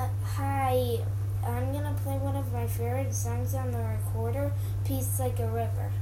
Uh, hi, I'm gonna play one of my favorite songs on the recorder, Peace Like a River.